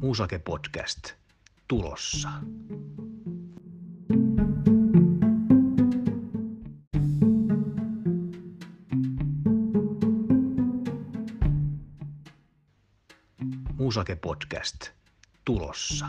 Musake Podcast tulossa. Musake Podcast tulossa.